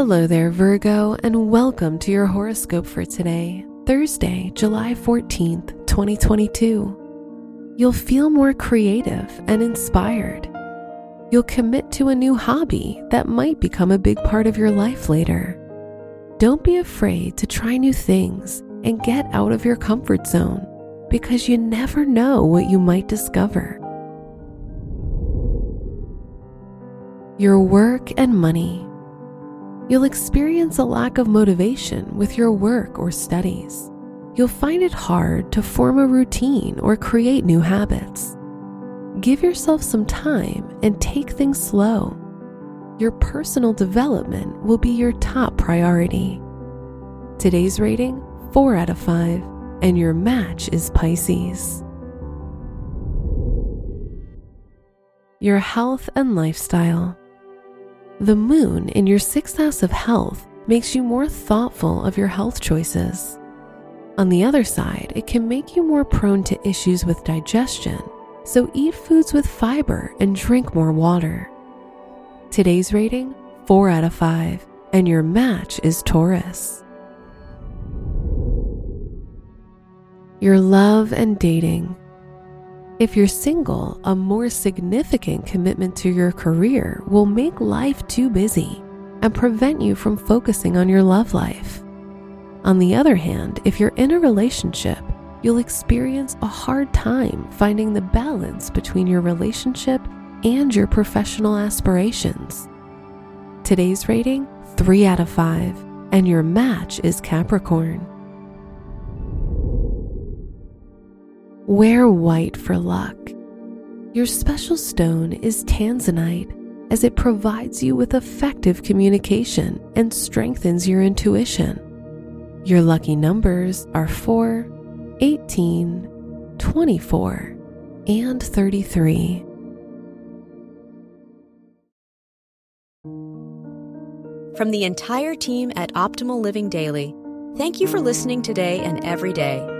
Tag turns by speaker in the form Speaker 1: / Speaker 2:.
Speaker 1: Hello there, Virgo, and welcome to your horoscope for today, Thursday, July 14th, 2022. You'll feel more creative and inspired. You'll commit to a new hobby that might become a big part of your life later. Don't be afraid to try new things and get out of your comfort zone because you never know what you might discover. Your work and money. You'll experience a lack of motivation with your work or studies. You'll find it hard to form a routine or create new habits. Give yourself some time and take things slow. Your personal development will be your top priority. Today's rating 4 out of 5, and your match is Pisces. Your health and lifestyle. The moon in your sixth house of health makes you more thoughtful of your health choices. On the other side, it can make you more prone to issues with digestion, so eat foods with fiber and drink more water. Today's rating 4 out of 5, and your match is Taurus. Your love and dating. If you're single, a more significant commitment to your career will make life too busy and prevent you from focusing on your love life. On the other hand, if you're in a relationship, you'll experience a hard time finding the balance between your relationship and your professional aspirations. Today's rating 3 out of 5, and your match is Capricorn. Wear white for luck. Your special stone is tanzanite as it provides you with effective communication and strengthens your intuition. Your lucky numbers are 4, 18, 24, and 33.
Speaker 2: From the entire team at Optimal Living Daily, thank you for listening today and every day